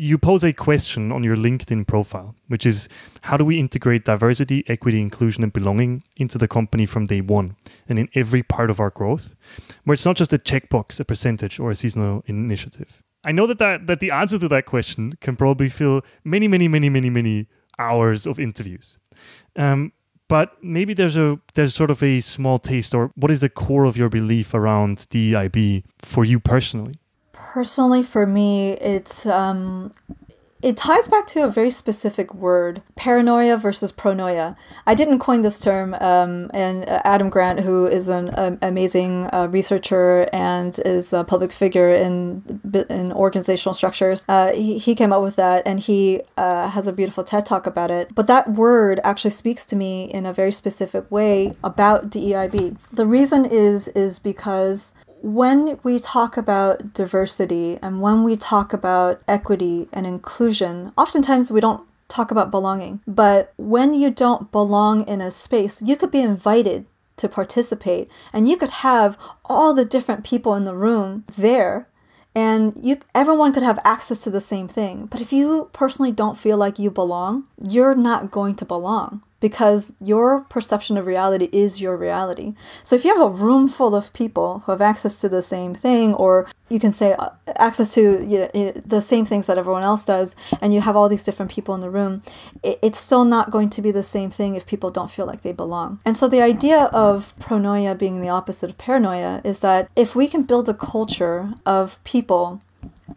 you pose a question on your LinkedIn profile, which is how do we integrate diversity, equity, inclusion, and belonging into the company from day one and in every part of our growth, where it's not just a checkbox, a percentage, or a seasonal initiative. I know that, that that the answer to that question can probably fill many, many, many, many, many hours of interviews. Um, but maybe there's a there's sort of a small taste, or what is the core of your belief around DEIB for you personally? Personally, for me, it's um, it ties back to a very specific word paranoia versus pronoia. I didn't coin this term, um, and uh, Adam Grant, who is an um, amazing uh, researcher and is a public figure in, in organizational structures, uh, he, he came up with that and he uh, has a beautiful TED talk about it. But that word actually speaks to me in a very specific way about DEIB. The reason is, is because when we talk about diversity and when we talk about equity and inclusion, oftentimes we don't talk about belonging. But when you don't belong in a space, you could be invited to participate and you could have all the different people in the room there and you everyone could have access to the same thing. But if you personally don't feel like you belong, you're not going to belong because your perception of reality is your reality. So if you have a room full of people who have access to the same thing, or you can say uh, access to you know, the same things that everyone else does, and you have all these different people in the room, it's still not going to be the same thing if people don't feel like they belong. And so the idea of pronoia being the opposite of paranoia is that if we can build a culture of people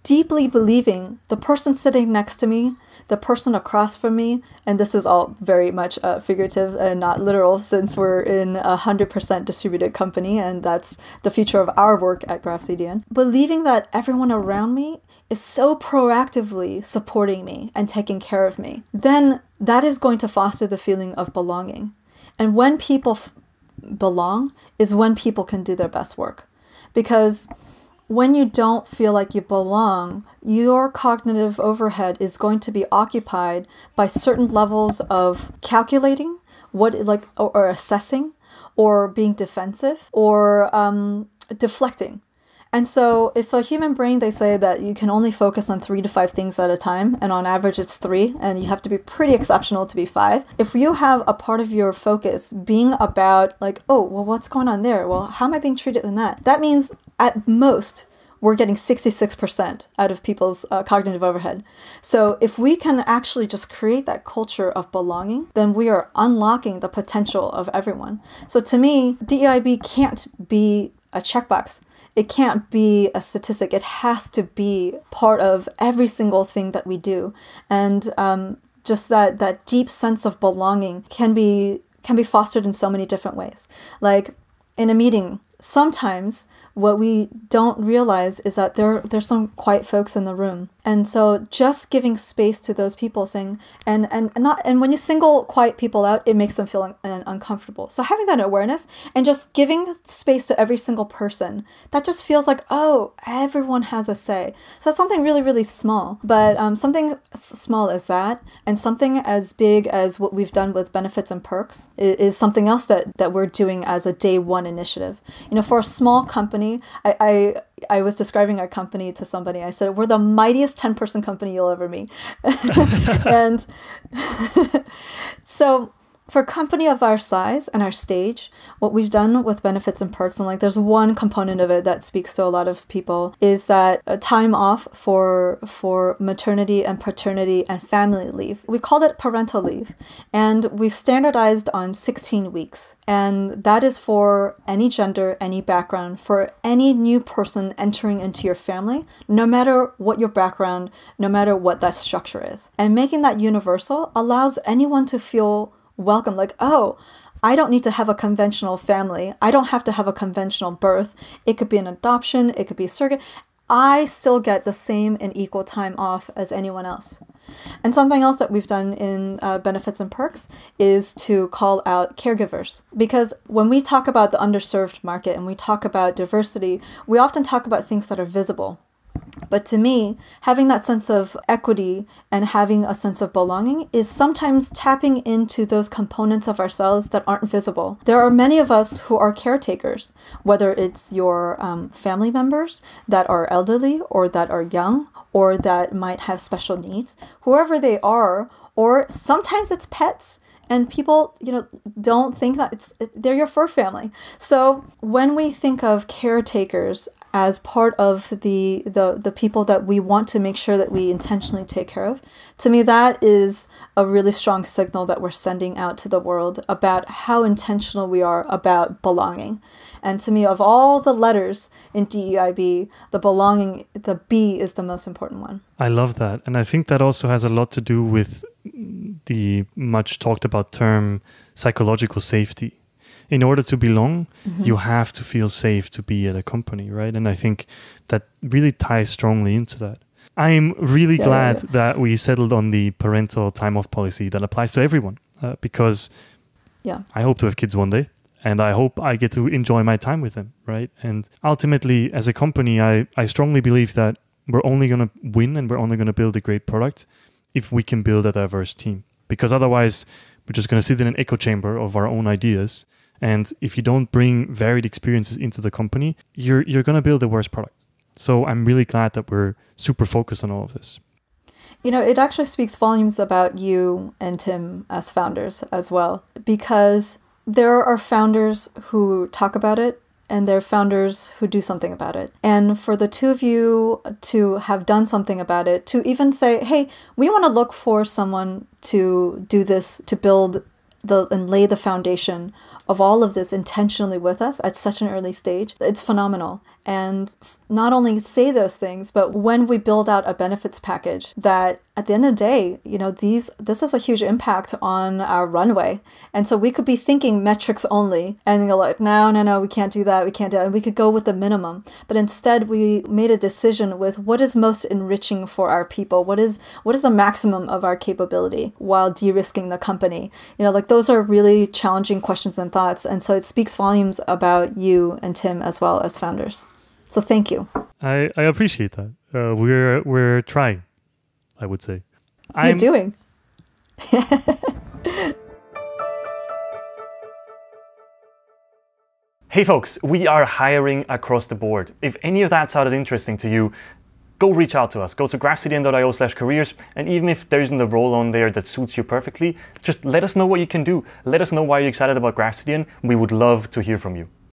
deeply believing the person sitting next to me the person across from me, and this is all very much uh, figurative and not literal since we're in a 100% distributed company and that's the future of our work at GraphCDN. Believing that everyone around me is so proactively supporting me and taking care of me, then that is going to foster the feeling of belonging. And when people f- belong is when people can do their best work. Because when you don't feel like you belong, your cognitive overhead is going to be occupied by certain levels of calculating what like or, or assessing or being defensive or um, deflecting and so, if a human brain, they say that you can only focus on three to five things at a time, and on average it's three, and you have to be pretty exceptional to be five. If you have a part of your focus being about, like, oh, well, what's going on there? Well, how am I being treated in that? That means at most, we're getting 66% out of people's uh, cognitive overhead. So, if we can actually just create that culture of belonging, then we are unlocking the potential of everyone. So, to me, DEIB can't be a checkbox it can't be a statistic. It has to be part of every single thing that we do, and um, just that that deep sense of belonging can be can be fostered in so many different ways. Like in a meeting, sometimes what we don't realize is that there there's some quiet folks in the room. And so just giving space to those people saying and and not and when you single quiet people out it makes them feel un, un, uncomfortable. So having that awareness and just giving space to every single person that just feels like oh everyone has a say. So it's something really really small. But um, something s- small as that and something as big as what we've done with benefits and perks is, is something else that that we're doing as a day one initiative. You know for a small company i, I I was describing our company to somebody. I said, We're the mightiest 10 person company you'll ever meet. and so for a company of our size and our stage, what we've done with benefits and perks, and like there's one component of it that speaks to a lot of people, is that a time off for for maternity and paternity and family leave. We called it parental leave, and we've standardized on 16 weeks, and that is for any gender, any background, for any new person entering into your family, no matter what your background, no matter what that structure is, and making that universal allows anyone to feel welcome. Like, oh, I don't need to have a conventional family. I don't have to have a conventional birth. It could be an adoption, it could be surrogate. I still get the same and equal time off as anyone else. And something else that we've done in uh, benefits and perks is to call out caregivers. Because when we talk about the underserved market and we talk about diversity, we often talk about things that are visible But to me, having that sense of equity and having a sense of belonging is sometimes tapping into those components of ourselves that aren't visible. There are many of us who are caretakers, whether it's your um, family members that are elderly or that are young or that might have special needs, whoever they are, or sometimes it's pets and people you know don't think that it's they're your fur family so when we think of caretakers as part of the, the the people that we want to make sure that we intentionally take care of. To me that is a really strong signal that we're sending out to the world about how intentional we are about belonging. And to me of all the letters in DEIB the belonging the B is the most important one. I love that. And I think that also has a lot to do with the much talked about term psychological safety in order to belong, mm-hmm. you have to feel safe to be at a company, right? And I think that really ties strongly into that. I'm really yeah, glad yeah. that we settled on the parental time off policy that applies to everyone uh, because yeah. I hope to have kids one day and I hope I get to enjoy my time with them, right? And ultimately, as a company, I, I strongly believe that we're only going to win and we're only going to build a great product if we can build a diverse team because otherwise, we're just going to sit in an echo chamber of our own ideas and if you don't bring varied experiences into the company, you're you're going to build the worst product. So I'm really glad that we're super focused on all of this. You know, it actually speaks volumes about you and Tim as founders as well, because there are founders who talk about it and there founders who do something about it. And for the two of you to have done something about it, to even say, hey, we want to look for someone to do this, to build the and lay the foundation of all of this intentionally with us at such an early stage, it's phenomenal. And not only say those things, but when we build out a benefits package that at the end of the day, you know, these this is a huge impact on our runway. And so we could be thinking metrics only and you're like, no, no, no, we can't do that, we can't do that. And we could go with the minimum. But instead we made a decision with what is most enriching for our people, what is what is the maximum of our capability while de-risking the company. You know, like those are really challenging questions and thoughts. And so it speaks volumes about you and Tim as well as founders. So thank you. I, I appreciate that. Uh, we're we're trying, I would say. You're I'm, doing. hey folks, we are hiring across the board. If any of that sounded interesting to you, go reach out to us. Go to graphcdn.io slash careers. And even if there isn't a role on there that suits you perfectly, just let us know what you can do. Let us know why you're excited about GraphCDN. We would love to hear from you.